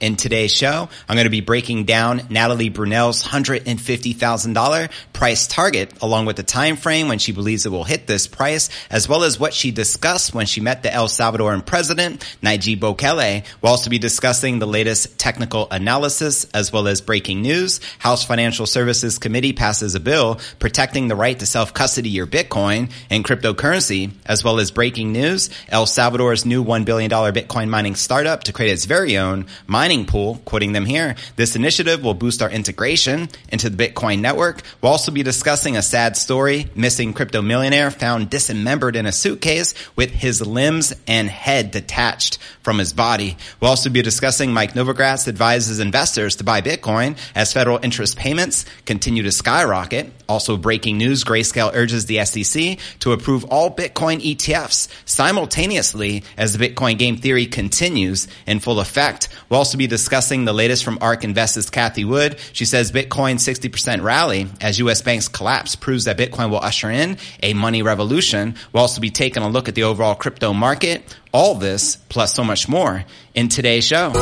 In today's show, I'm going to be breaking down Natalie Brunell's $150,000 price target along with the time frame when she believes it will hit this price, as well as what she discussed when she met the El Salvadoran president, Nayib Bukele. We'll also be discussing the latest technical analysis as well as breaking news. House Financial Services Committee passes a bill protecting the right to self-custody your Bitcoin and cryptocurrency, as well as breaking news. El Salvador's new $1 billion Bitcoin mining startup to create its very own mining mining pool, quoting them here. This initiative will boost our integration into the Bitcoin network. We'll also be discussing a sad story, missing crypto millionaire found dismembered in a suitcase with his limbs and head detached from his body. We'll also be discussing Mike Novogratz advises investors to buy Bitcoin as federal interest payments continue to skyrocket. Also breaking news, Grayscale urges the SEC to approve all Bitcoin ETFs simultaneously as the Bitcoin game theory continues in full effect. We'll also be discussing the latest from ARK Investors Cathie Wood. She says Bitcoin 60% rally as U.S. banks collapse proves that Bitcoin will usher in a money revolution. We'll also be taking a look at the overall crypto market. All this plus so much more in today's show.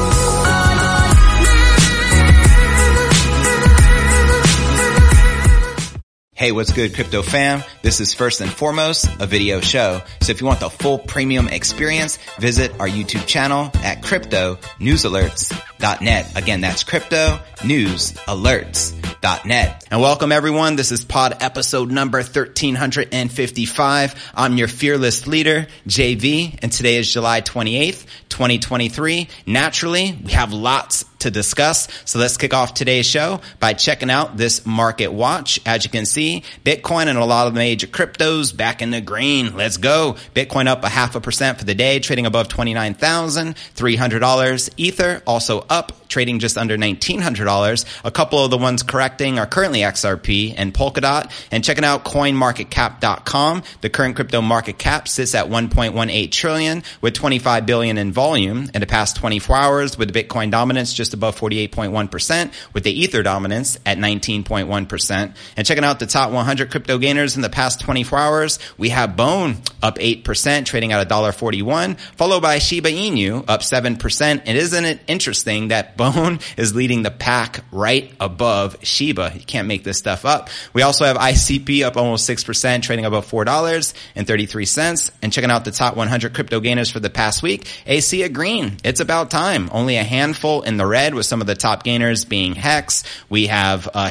Hey, what's good, crypto fam? This is first and foremost a video show. So if you want the full premium experience, visit our YouTube channel at cryptonewsalerts.net. Again, that's cryptonewsalerts.net. And welcome everyone. This is pod episode number 1355. I'm your fearless leader, JV, and today is July 28th, 2023. Naturally, we have lots to discuss. So let's kick off today's show by checking out this market watch. As you can see, Bitcoin and a lot of the major cryptos back in the green. Let's go. Bitcoin up a half a percent for the day, trading above $29,300. Ether also up trading just under $1,900. A couple of the ones correcting are currently XRP and Polkadot. And checking out coinmarketcap.com, the current crypto market cap sits at 1.18 trillion with 25 billion in volume. In the past 24 hours, with Bitcoin dominance just above 48.1%, with the Ether dominance at 19.1%. And checking out the top 100 crypto gainers in the past 24 hours, we have Bone up 8%, trading at $1.41, followed by Shiba Inu up 7%. And isn't it interesting that Bone is leading the pack right above Shiba. You can't make this stuff up. We also have ICP up almost 6%, trading above $4.33. And checking out the top 100 crypto gainers for the past week, ACIA Green. It's about time. Only a handful in the red with some of the top gainers being Hex. We have uh,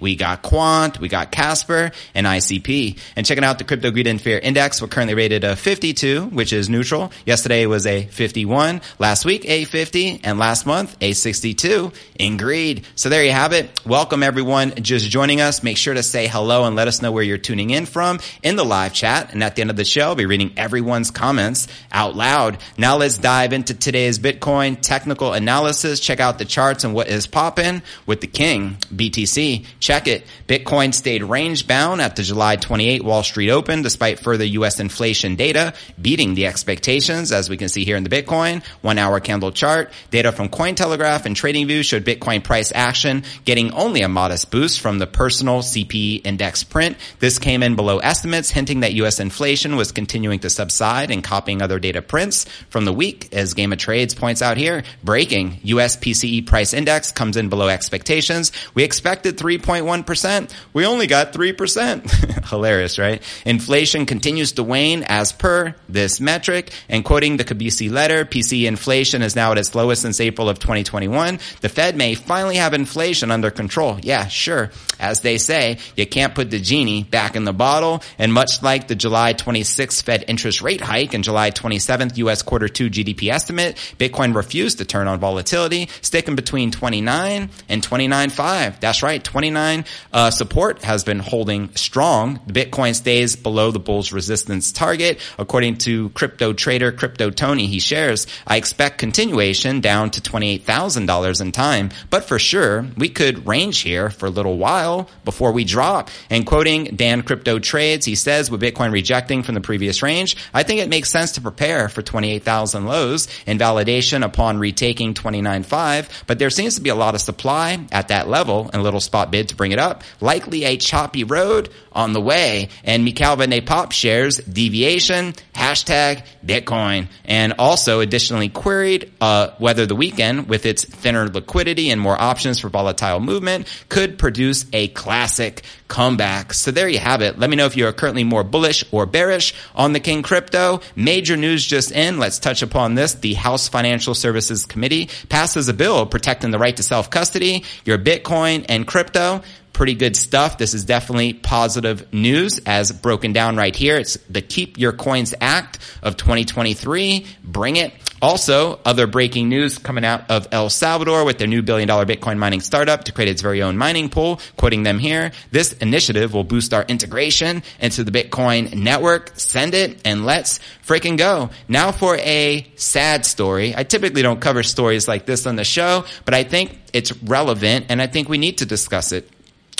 we got Quant, we got Casper, and ICP. And checking out the Crypto Greed and Fear Index, we're currently rated a 52, which is neutral. Yesterday was a 51. Last week, a 50. And last month, a 62 in greed. So there you have it. Welcome everyone just joining us. Make sure to say hello and let us know where you're tuning in from in the live chat. And at the end of the show, I'll be reading everyone's comments out loud. Now let's dive into today's Bitcoin technical analysis. Check out the charts and what is popping with the king, BTC. Check it. Bitcoin stayed range bound at the July 28 Wall Street Open despite further U.S. inflation data beating the expectations as we can see here in the Bitcoin one hour candle chart. Data from Cointelegraph Telegraph and TradingView showed Bitcoin price action getting only a modest boost from the personal CPI index print. This came in below estimates, hinting that U.S. inflation was continuing to subside and copying other data prints from the week. As Game of Trades points out here, breaking U.S. PCE price index comes in below expectations. We expected 3.1%. We only got 3%. Hilarious, right? Inflation continues to wane as per this metric. And quoting the Kobeissi letter, PCE inflation is now at its lowest since April of 2021, the Fed may finally have inflation under control. Yeah, sure. as they say, you can't put the genie back in the bottle. And much like the July 26th Fed interest rate hike and July 27th U.S. quarter two GDP estimate, Bitcoin refused to turn on volatility, sticking between 29 and 29.5. That's right. 29 uh, support has been holding strong. The Bitcoin stays below the bull's resistance target. According to crypto trader Crypto Tony, he shares, I expect continuation down to $28,000 in time, but for sure we could range here for a little while before we drop. And quoting Dan Crypto Trades, he says with Bitcoin rejecting from the previous range, I think it makes sense to prepare for 28,000 lows in validation upon retaking 29.5, but there seems to be a lot of supply at that level and a little spot bid to bring it up. Likely a choppy road on the way. And Mikhail Pop shares deviation, hashtag Bitcoin, and also additionally queried uh, whether the weekend, with its thinner liquidity and more options for volatile movement, could produce a classic comeback. So there you have it. Let me know if you are currently more bullish or bearish on the King Crypto. Major news just in. Let's touch upon this. The House Financial Services Committee passes a bill protecting the right to self custody, your Bitcoin and crypto pretty good stuff. This is definitely positive news as broken down right here. It's the Keep Your Coins Act of 2023. Bring it. Also, other breaking news coming out of El Salvador with their new billion dollar Bitcoin mining startup to create its very own mining pool. Quoting them here, this initiative will boost our integration into the Bitcoin network. Send it and let's freaking go. Now for a sad story. I typically don't cover stories like this on the show, but I think it's relevant and I think we need to discuss it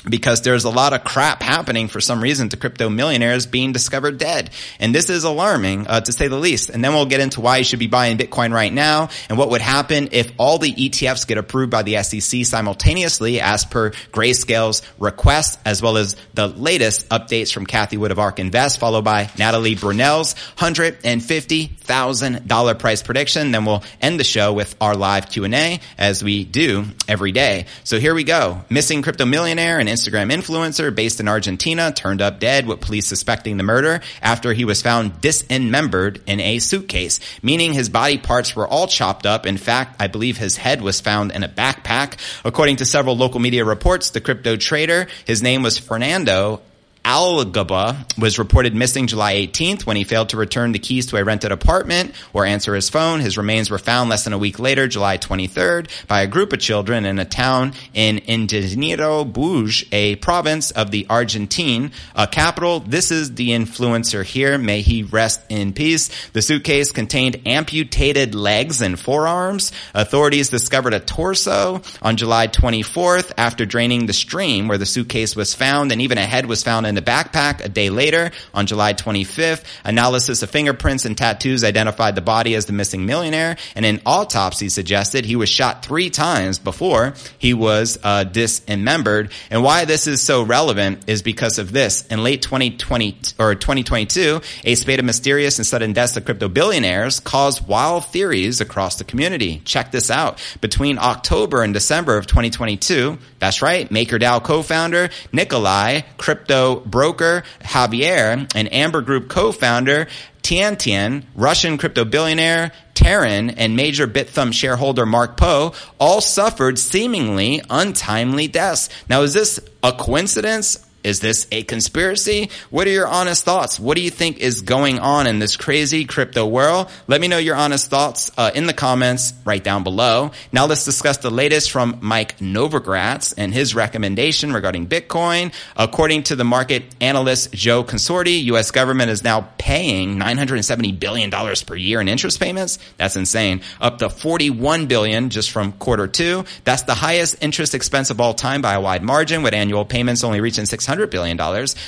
because there's a lot of crap happening for some reason to crypto millionaires being discovered dead. And this is alarming, uh, to say the least. And then we'll get into why you should be buying Bitcoin right now and what would happen if all the ETFs get approved by the SEC simultaneously as per Grayscale's request, as well as the latest updates from Cathie Wood of ARK Invest, followed by Natalie Brunell's $150,000 price prediction. Then we'll end the show with our live Q&A as we do every day. So here we go. Missing crypto millionaire and Instagram influencer based in Argentina turned up dead with police suspecting the murder after he was found dismembered in a suitcase, meaning his body parts were all chopped up. In fact, I believe his head was found in a backpack. According to several local media reports, the crypto trader, his name was Fernando Algaba was reported missing July 18th when he failed to return the keys to a rented apartment or answer his phone. His remains were found less than a week later, July 23rd, by a group of children in a town in Ingeniero Budge, a province of the Argentine uh, capital. This is the influencer here. May he rest in peace. The suitcase contained amputated legs and forearms. Authorities discovered a torso on July 24th after draining the stream where the suitcase was found and even a head was found in in the backpack a day later on July 25th. Analysis of fingerprints and tattoos identified the body as the missing millionaire. And an autopsy suggested he was shot three times before he was uh, dismembered. And why this is so relevant is because of this. In late 2020 or 2022, a spate of mysterious and sudden deaths of crypto billionaires caused wild theories across the community. Check this out. Between October and December of 2022, that's right, MakerDAO co-founder Nikolai, crypto broker Javier and Amber Group co-founder Tian Tian, Russian crypto billionaire Taran, and major Bithumb shareholder Mark Poe all suffered seemingly untimely deaths. Now, is this a coincidence? Is this a conspiracy? What are your honest thoughts? What do you think is going on in this crazy crypto world? Let me know your honest thoughts uh, in the comments right down below. Now let's discuss the latest from Mike Novogratz and his recommendation regarding Bitcoin. According to the market analyst Joe Consorti, U.S. government is now paying $970 billion per year in interest payments. That's insane. Up to 41 billion just from quarter two. That's the highest interest expense of all time by a wide margin with annual payments only reaching 600 $600 billion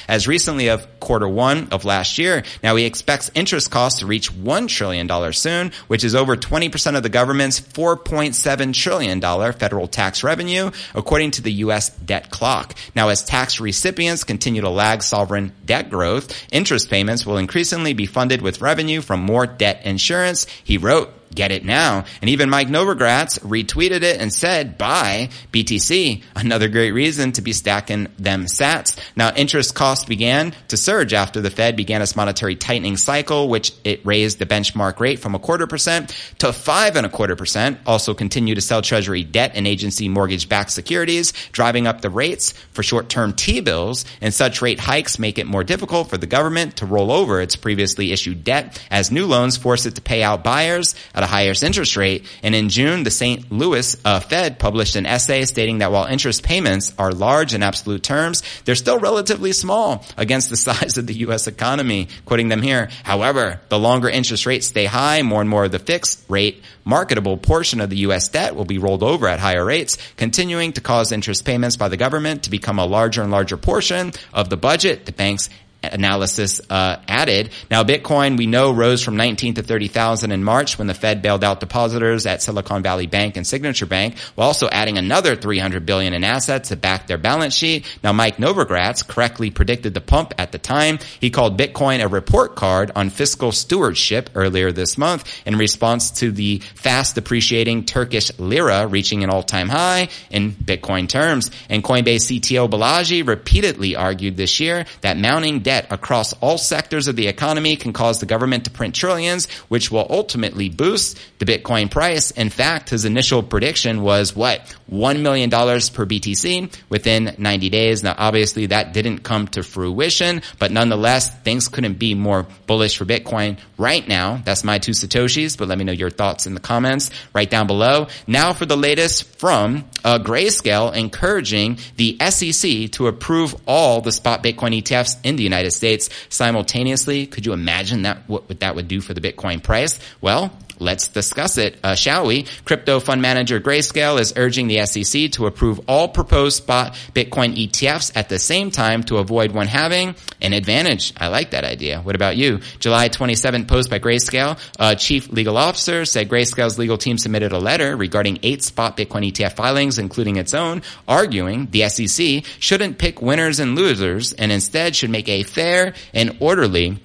as recently of quarter one of last year. Now he expects interest costs to reach $1 trillion soon, which is over 20% of the government's $4.7 trillion federal tax revenue, according to the U.S. debt clock. Now as tax recipients continue to lag sovereign debt growth, interest payments will increasingly be funded with revenue from more debt insurance. He wrote, get it now. And even Mike Novogratz retweeted it and said, buy BTC. Another great reason to be stacking them sats. Now interest costs began to surge after the Fed began its monetary tightening cycle, which it raised the benchmark rate from a quarter percent to five and a quarter percent. Also continue to sell treasury debt and agency mortgage backed securities, driving up the rates for short term T-bills. And such rate hikes make it more difficult for the government to roll over its previously issued debt as new loans force it to pay out buyers at a higher interest rate. And in June, the St. Louis uh, Fed published an essay stating that while interest payments are large in absolute terms, they're still relatively small against the size of the U.S. economy. Quoting them here. However, the longer interest rates stay high, more and more of the fixed rate marketable portion of the U.S. debt will be rolled over at higher rates, continuing to cause interest payments by the government to become a larger and larger portion of the budget the banks analysis uh, added. Now, Bitcoin we know rose from 19 to 30,000 in March when the Fed bailed out depositors at Silicon Valley Bank and Signature Bank, while also adding another 300 billion in assets to back their balance sheet. Now, Mike Novogratz correctly predicted the pump at the time. He called Bitcoin a report card on fiscal stewardship earlier this month in response to the fast depreciating Turkish lira reaching an all-time high in Bitcoin terms. And Coinbase CTO Balaji repeatedly argued this year that mounting debt debt across all sectors of the economy can cause the government to print trillions, which will ultimately boost the Bitcoin price. In fact, his initial prediction was what? $1 million per BTC within 90 days. Now, obviously that didn't come to fruition, but nonetheless, things couldn't be more bullish for Bitcoin right now. That's my two Satoshis, but let me know your thoughts in the comments right down below. Now for the latest from uh, Grayscale encouraging the SEC to approve all the spot Bitcoin ETFs in the United States simultaneously. Could you imagine that what, what that would do for the Bitcoin price? Well, Let's discuss it, uh, shall we? Crypto fund manager Grayscale is urging the SEC to approve all proposed spot Bitcoin ETFs at the same time to avoid one having an advantage. I like that idea. What about you? July 27th post by Grayscale. Uh, chief legal officer said Grayscale's legal team submitted a letter regarding eight spot Bitcoin ETF filings, including its own, arguing the SEC shouldn't pick winners and losers and instead should make a fair and orderly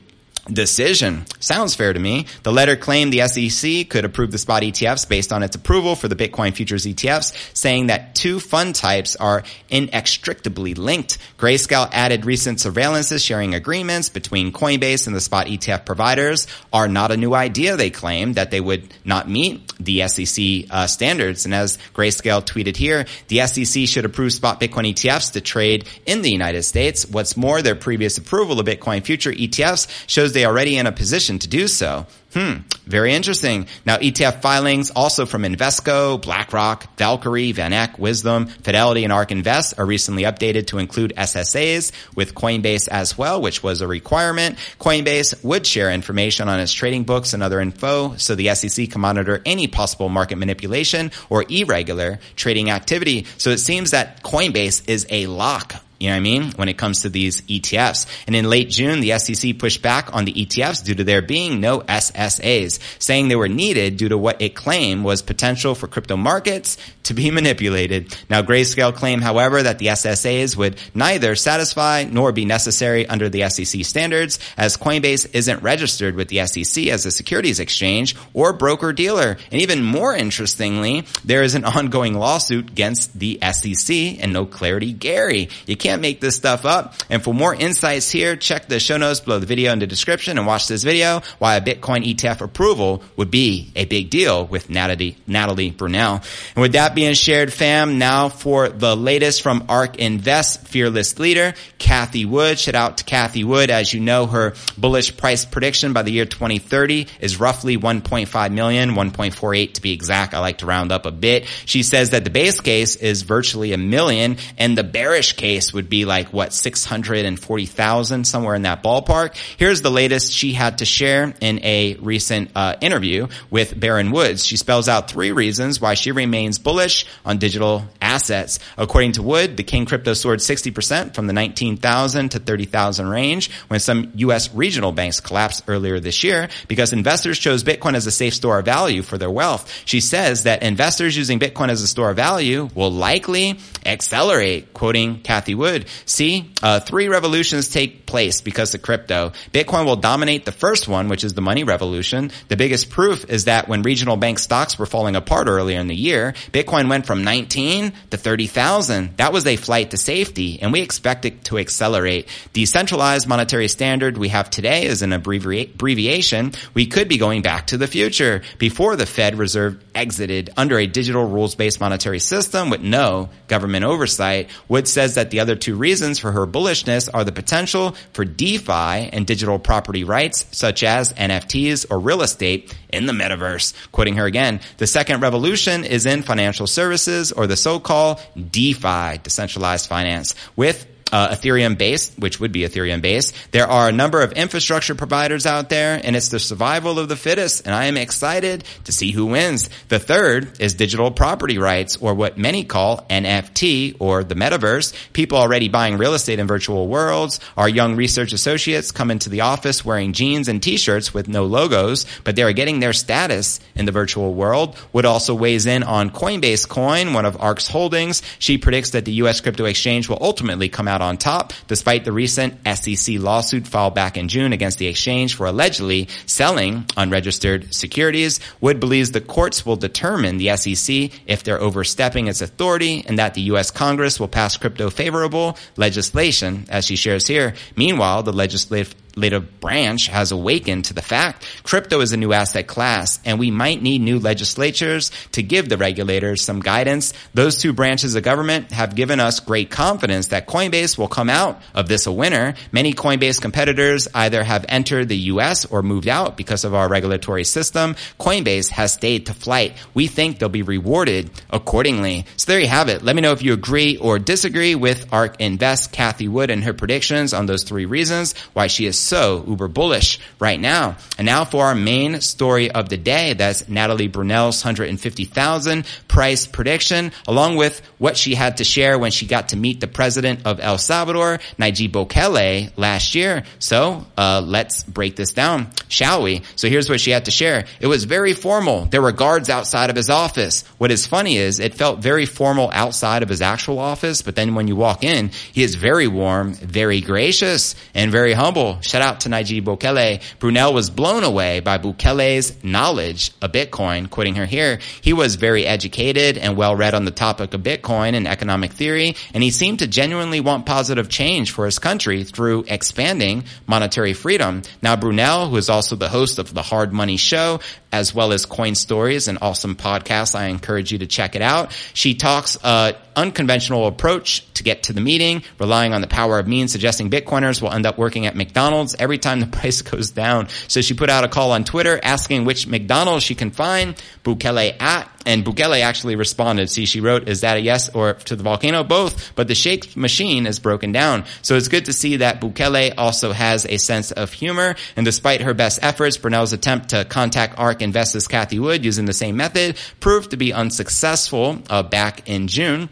decision. Sounds fair to me. The letter claimed the SEC could approve the spot ETFs based on its approval for the Bitcoin futures ETFs, saying that two fund types are inextricably linked. Grayscale added recent surveillances sharing agreements between Coinbase and the spot ETF providers are not a new idea, they claim, that they would not meet the SEC uh, standards. And as Grayscale tweeted here, the SEC should approve spot Bitcoin ETFs to trade in the United States. What's more, their previous approval of Bitcoin future ETFs shows they already in a position to do so. Hmm, very interesting. Now ETF filings also from Invesco, BlackRock, Valkyrie, VanEck, Wisdom, Fidelity, and ARK Invest are recently updated to include SSAs with Coinbase as well, which was a requirement. Coinbase would share information on its trading books and other info so the SEC can monitor any possible market manipulation or irregular trading activity. So it seems that Coinbase is a lock you know what I mean? When it comes to these ETFs. And in late June, the SEC pushed back on the ETFs due to there being no SSAs, saying they were needed due to what it claimed was potential for crypto markets to be manipulated. Now, Grayscale claimed, however, that the SSAs would neither satisfy nor be necessary under the SEC standards as Coinbase isn't registered with the SEC as a securities exchange or broker dealer. And even more interestingly, there is an ongoing lawsuit against the SEC and no clarity Gary. You can't can't make this stuff up. And for more insights here, check the show notes below the video in the description and watch this video why a Bitcoin ETF approval would be a big deal with Natalie, Natalie Brunell. And with that being shared, fam, now for the latest from ARK Invest, fearless leader, Cathie Wood. Shout out to Cathie Wood. As you know, her bullish price prediction by the year 2030 is roughly 1.5 million, 1.48 to be exact. I like to round up a bit. She says that the base case is virtually a million and the bearish case would would be like what 640,000 somewhere in that ballpark. Here's the latest she had to share in a recent uh, interview with Baron Woods. She spells out three reasons why she remains bullish on digital assets. According to Wood, the King crypto soared 60% from the 19,000 to 30,000 range when some U.S. regional banks collapsed earlier this year because investors chose Bitcoin as a safe store of value for their wealth. She says that investors using Bitcoin as a store of value will likely accelerate, quoting Cathie Wood, Wood. See, uh, three revolutions take place because of crypto. Bitcoin will dominate the first one, which is the money revolution. The biggest proof is that when regional bank stocks were falling apart earlier in the year, Bitcoin went from 19 to 30,000. That was a flight to safety, and we expect it to accelerate. Decentralized monetary standard we have today is an abbreviation. We could be going back to the future before the Fed Reserve exited under a digital rules-based monetary system with no government oversight. Wood says that the other two reasons for her bullishness are the potential for DeFi and digital property rights, such as NFTs or real estate in the metaverse. Quoting her again, the second revolution is in financial services or the so-called DeFi, decentralized finance, with uh, Ethereum based, which would be Ethereum based. There are a number of infrastructure providers out there and it's the survival of the fittest. And I am excited to see who wins. The third is digital property rights or what many call NFT or the metaverse. People already buying real estate in virtual worlds. Our young research associates come into the office wearing jeans and t-shirts with no logos, but they are getting their status in the virtual world. Wood also weighs in on Coinbase Coin, one of ARK's holdings. She predicts that the U.S. crypto exchange will ultimately come out on top, despite the recent SEC lawsuit filed back in June against the exchange for allegedly selling unregistered securities. Wood believes the courts will determine the SEC if they're overstepping its authority and that the U.S. Congress will pass crypto favorable legislation, as she shares here. Meanwhile, the legislative legislative branch has awakened to the fact crypto is a new asset class and we might need new legislatures to give the regulators some guidance. Those two branches of government have given us great confidence that Coinbase will come out of this a winner. Many Coinbase competitors either have entered the US or moved out because of our regulatory system. Coinbase has stayed to flight. We think they'll be rewarded accordingly. So there you have it. Let me know if you agree or disagree with ARK Invest, Cathie Wood and her predictions on those three reasons why she is so uber bullish right now. And now for our main story of the day. That's Natalie Brunell's 150,000 price prediction, along with what she had to share when she got to meet the president of El Salvador, Nayib Bukele, last year. So, uh, let's break this down, shall we? So here's what she had to share. It was very formal. There were guards outside of his office. What is funny is it felt very formal outside of his actual office, but then when you walk in, he is very warm, very gracious, and very humble. Shout out to Nayib Bukele. Brunell was blown away by Bukele's knowledge of Bitcoin. Quoting her here, he was very educated and well read on the topic of Bitcoin and economic theory, and he seemed to genuinely want positive change for his country through expanding monetary freedom. Now, Brunell, who is also the host of the Hard Money Show, as well as Coin Stories, an awesome podcast. I encourage you to check it out. She talks an unconventional approach to get to the meeting, relying on the power of means, suggesting Bitcoiners will end up working at McDonald's every time the price goes down. So she put out a call on Twitter asking which McDonald's she can find Bukele at and Bukele actually responded. See, she wrote, is that a yes or to the volcano? Both, but the shake machine is broken down. So it's good to see that Bukele also has a sense of humor. And despite her best efforts, Brunell's attempt to contact ARK Investors Cathie Wood using the same method proved to be unsuccessful uh, back in June.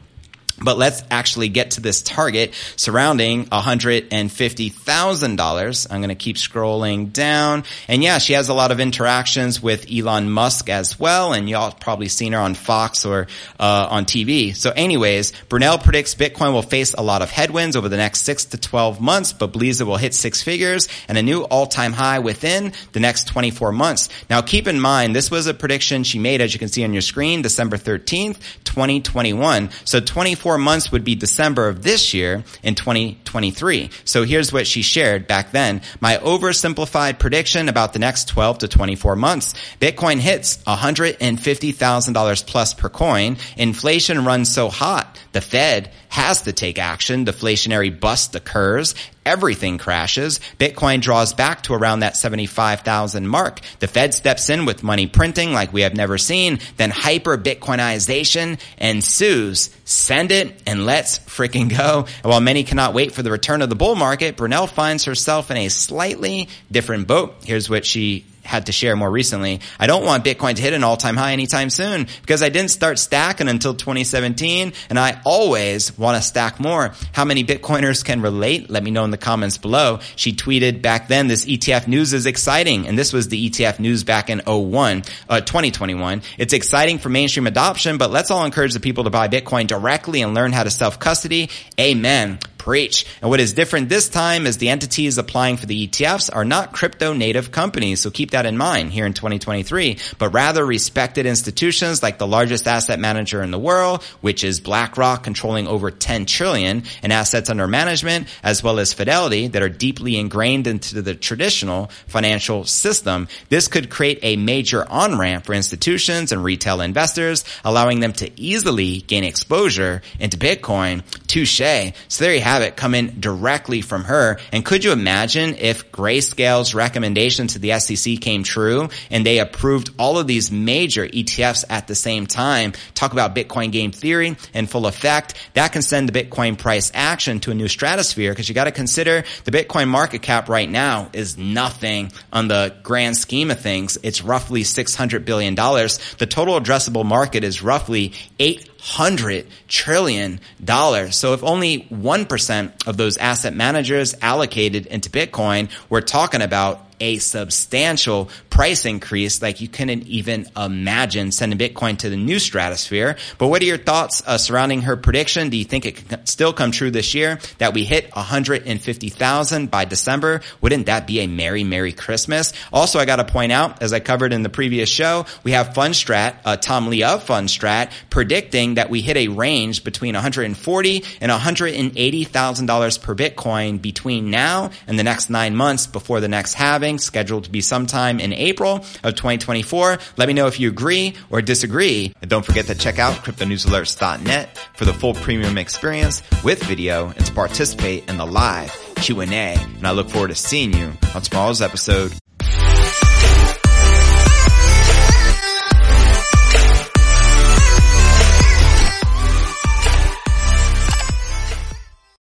But let's actually get to this target surrounding $150,000. I'm going to keep scrolling down. And yeah, she has a lot of interactions with Elon Musk as well. And y'all probably seen her on Fox or uh, on TV. So anyways, Brunell predicts Bitcoin will face a lot of headwinds over the next six to 12 months, but believes it will hit six figures and a new all-time high within the next 24 months. Now keep in mind, this was a prediction she made, as you can see on your screen, December 13th, 2021. So 24 four months would be December of this year in 2023. So here's what she shared back then. My oversimplified prediction about the next 12 to 24 months. Bitcoin hits $150,000 plus per coin. Inflation runs so hot. The Fed has to take action. Deflationary bust occurs everything crashes. Bitcoin draws back to around that 75,000 mark. The Fed steps in with money printing like we have never seen. Then hyper Bitcoinization ensues. Send it and let's freaking go. And while many cannot wait for the return of the bull market, Brunell finds herself in a slightly different boat. Here's what she had to share more recently. I don't want Bitcoin to hit an all-time high anytime soon because I didn't start stacking until 2017 and I always want to stack more. How many Bitcoiners can relate? Let me know in the comments below. She tweeted back then, this ETF news is exciting. And this was the ETF news back in 01, uh, 2021. It's exciting for mainstream adoption, but let's all encourage the people to buy Bitcoin directly and learn how to self-custody. Amen Preach. And what is different this time is the entities applying for the ETFs are not crypto native companies. So keep that in mind here in 2023, but rather respected institutions like the largest asset manager in the world, which is BlackRock controlling over 10 trillion in assets under management, as well as Fidelity that are deeply ingrained into the traditional financial system. This could create a major on-ramp for institutions and retail investors, allowing them to easily gain exposure into Bitcoin. Touche. So there you have it come in directly from her. And could you imagine if Grayscale's recommendation to the SEC came true and they approved all of these major ETFs at the same time? Talk about Bitcoin game theory in full effect. That can send the Bitcoin price action to a new stratosphere because you got to consider the Bitcoin market cap right now is nothing on the grand scheme of things. It's roughly $600 billion. The total addressable market is roughly 800 trillion dollars. So if only 1% of those asset managers allocated into Bitcoin, we're talking about a substantial price increase like you couldn't even imagine sending Bitcoin to the new stratosphere. But what are your thoughts uh, surrounding her prediction? Do you think it can still come true this year that we hit 150,000 by December? Wouldn't that be a merry, merry Christmas? Also, I got to point out, as I covered in the previous show, we have Fundstrat, uh, Tom Lee of Fundstrat, predicting that we hit a range between 140 and 180,000 dollars per Bitcoin between now and the next nine months before the next halving scheduled to be sometime in April of 2024. Let me know if you agree or disagree. And don't forget to check out cryptonewsalerts.net for the full premium experience with video and to participate in the live Q&A. And I look forward to seeing you on tomorrow's episode.